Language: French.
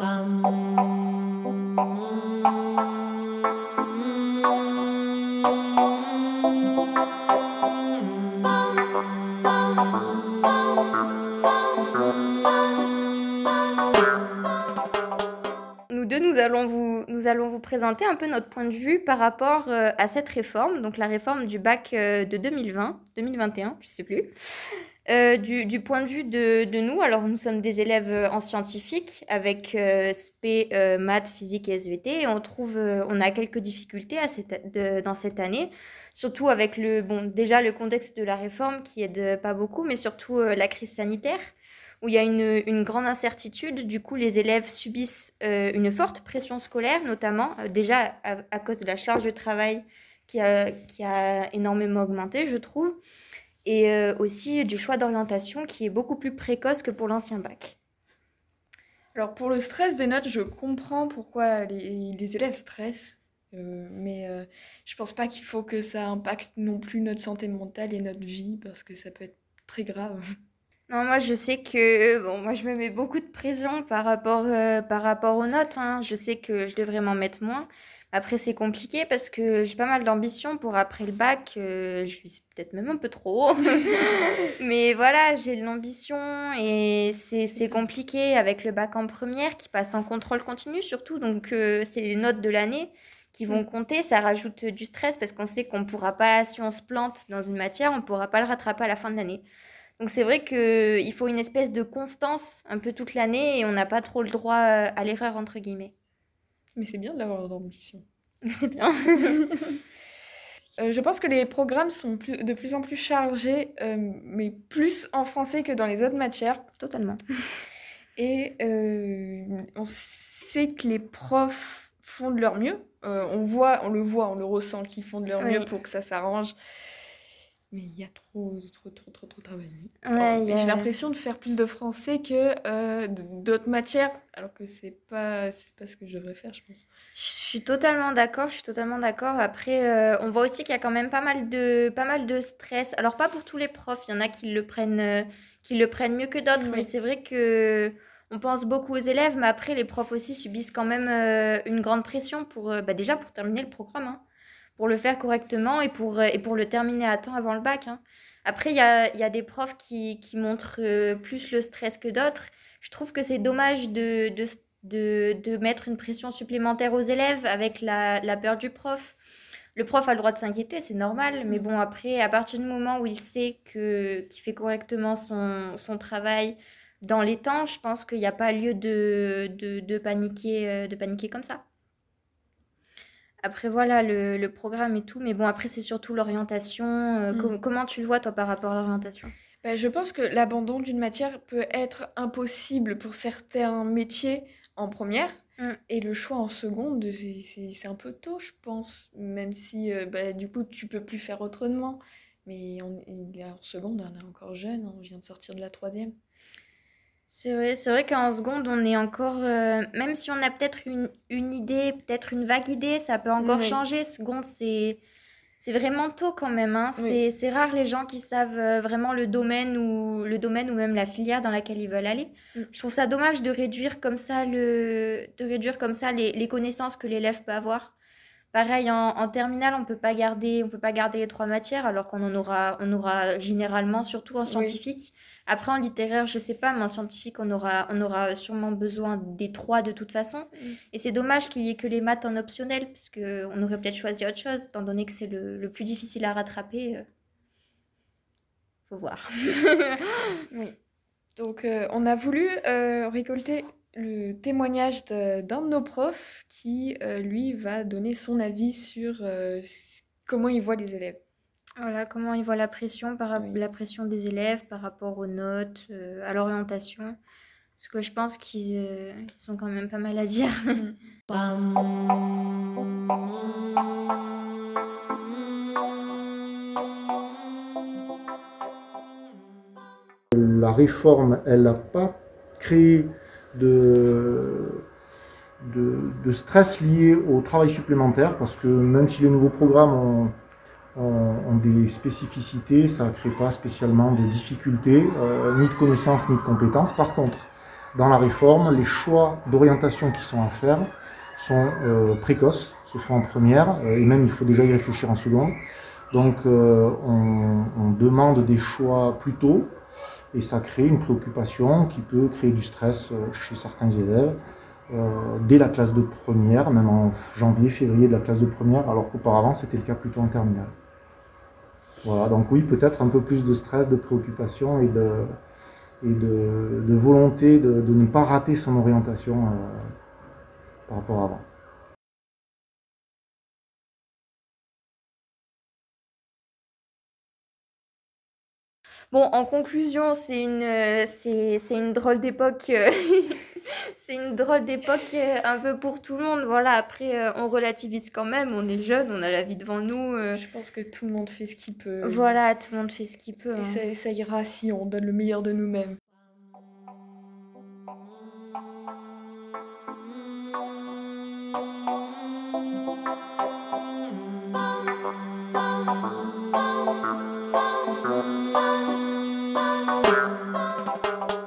Nous deux, nous allons, vous, nous allons vous présenter un peu notre point de vue par rapport euh, à cette réforme, donc la réforme du bac euh, de 2020, 2021, je ne sais plus. Euh, du, point de vue de, nous, alors nous sommes des élèves euh, en scientifique avec euh, SP, euh, maths, physique et SVT et on trouve, on a quelques difficultés dans cette année, surtout avec le, bon, déjà le contexte de la réforme qui aide pas beaucoup, mais surtout la crise sanitaire où il y a une, grande incertitude. Du coup, les élèves subissent une forte pression scolaire, notamment déjà à, à cause de la charge de travail qui a, qui a énormément augmenté, je trouve, et euh, aussi du choix d'orientation qui est beaucoup plus précoce que pour l'ancien bac. Alors pour le stress des notes, je comprends pourquoi les, les élèves stressent, euh, mais euh, je pense pas qu'il faut que ça impacte non plus notre santé mentale et notre vie parce que ça peut être très grave. Non, moi je sais que bon, moi je me mets beaucoup de pression par rapport, euh, par rapport aux notes. hein. Je sais que je devrais m'en mettre moins. Après, c'est compliqué parce que j'ai pas mal d'ambition pour après le bac. euh, je suis peut-être même un peu trop. Mais voilà, j'ai de l'ambition et c'est c'est compliqué avec le bac en première qui passe en contrôle continu surtout. Donc, euh, c'est les notes de l'année qui vont Mm. compter. Ça rajoute du stress parce qu'on sait qu'on pourra pas, si on se plante dans une matière, on pourra pas le rattraper à la fin de l'année. Donc c'est vrai qu'il faut une espèce de constance un peu toute l'année et on n'a pas trop le droit à l'erreur entre guillemets. Mais c'est bien d'avoir d'ambition. C'est bien. Euh, je pense que les programmes sont plus- de plus en plus chargés, euh, mais plus en français que dans les autres matières. Totalement. Et euh, on sait que les profs font de leur mieux. On voit, on le voit, on le ressent qu'ils font de leur mieux pour que ça s'arrange. Mais il y a trop, trop, trop, trop, trop travaillé. Ouais, Oh, J'ai a- l'impression de faire plus de français que euh, d'autres matières, alors que c'est pas, c'est pas ce que je devrais faire, je pense. Je suis totalement d'accord, je suis totalement d'accord. Après, euh, on voit aussi qu'il y a quand même pas mal de, pas mal de stress. Alors pas pour tous les profs, il y en a qui le prennent, euh, qui le prennent mieux que d'autres, Oui. mais c'est vrai que on pense beaucoup aux élèves, mais après les profs aussi subissent quand même euh, une grande pression pour, euh, bah, déjà pour terminer le programme, hein, pour le faire correctement et pour, euh, et pour le terminer à temps avant le bac, hein. Après, il y a, y a des profs qui, qui montrent euh, plus le stress que d'autres. Je trouve que c'est dommage de, de, de, de mettre une pression supplémentaire aux élèves avec la, la peur du prof. Le prof a le droit de s'inquiéter, c'est normal, mais Mm. bon, après, à partir du moment où il sait que, qu'il fait correctement son, son travail dans les temps, je pense qu'il n'y a pas lieu de, de, de paniquer, euh, de paniquer comme ça. Après, voilà, le, le programme et tout, mais bon, après, c'est surtout l'orientation. euh, Mm. com- comment tu le vois, toi, par rapport à l'orientation? Bah, je pense que l'abandon d'une matière peut être impossible pour certains métiers en première. Mm. Et le choix en seconde, c'est un peu tôt, je pense. Même si, euh, bah, du coup, tu peux plus faire autrement. Mais on, en seconde, on est encore jeune, on vient de sortir de la troisième. C'est vrai, c'est vrai qu'en seconde, on est encore, euh, même si on a peut-être une, une idée, peut-être une vague idée, ça peut encore Oui. changer. Seconde, c'est, c'est vraiment tôt quand même, hein. Oui. C'est, c'est rare les gens qui savent euh, vraiment le domaine ou, le domaine ou même la filière dans laquelle ils veulent aller. Mm. Je trouve ça dommage de réduire comme ça le, de réduire comme ça les, les connaissances que l'élève peut avoir. Pareil, en, en terminale, on peut pas garder, on peut pas garder les trois matières, alors qu'on en aura, on aura généralement, surtout en Oui. scientifique. Après, en littéraire, je sais pas, mais en scientifique, on aura, on aura sûrement besoin des trois de toute façon. Mm. Et c'est dommage qu'il y ait que les maths en optionnel, parce que on aurait peut-être choisi autre chose, étant donné que c'est le, le plus difficile à rattraper. euh. Faut voir. Oui. Donc, euh, on a voulu euh, récolter le témoignage d'un de, nos profs qui, euh, lui, va donner son avis sur euh, comment il voit les élèves. Voilà, comment ils voient la pression, par, Oui. la pression des élèves par rapport aux notes, euh, à l'orientation. Parce que je pense qu'ils euh, ils ont quand même pas mal à dire. La réforme, elle n'a pas créé de, stress lié au travail supplémentaire, parce que même si les nouveaux programmes ont, des spécificités, ça ne crée pas spécialement de difficultés, euh, ni de connaissances, ni de compétences. Par contre, dans la réforme, les choix d'orientation qui sont à faire sont euh, précoces, se font en première, euh, et même il faut déjà y réfléchir en seconde. Donc on, on, demande des choix plus tôt, et ça crée une préoccupation qui peut créer du stress chez certains élèves dès la classe de première, même en janvier, février de la classe de première, alors qu'auparavant c'était le cas plutôt en terminale. Voilà, donc oui, peut-être un peu plus de stress, de préoccupation et de, et de, de volonté de, de, ne pas rater son orientation euh, par rapport à avant. Bon, en conclusion, c'est une, c'est, c'est une drôle d'époque. euh, c'est une drôle d'époque euh, un peu pour tout le monde. Voilà, après, euh, on relativise quand même. On est jeune, on a la vie devant nous. euh, Je pense que tout le monde fait ce qu'il peut. voilà, tout le monde fait ce qu'il peut. Et hein. ça, ça ira si on donne le meilleur de nous-mêmes. Thank you.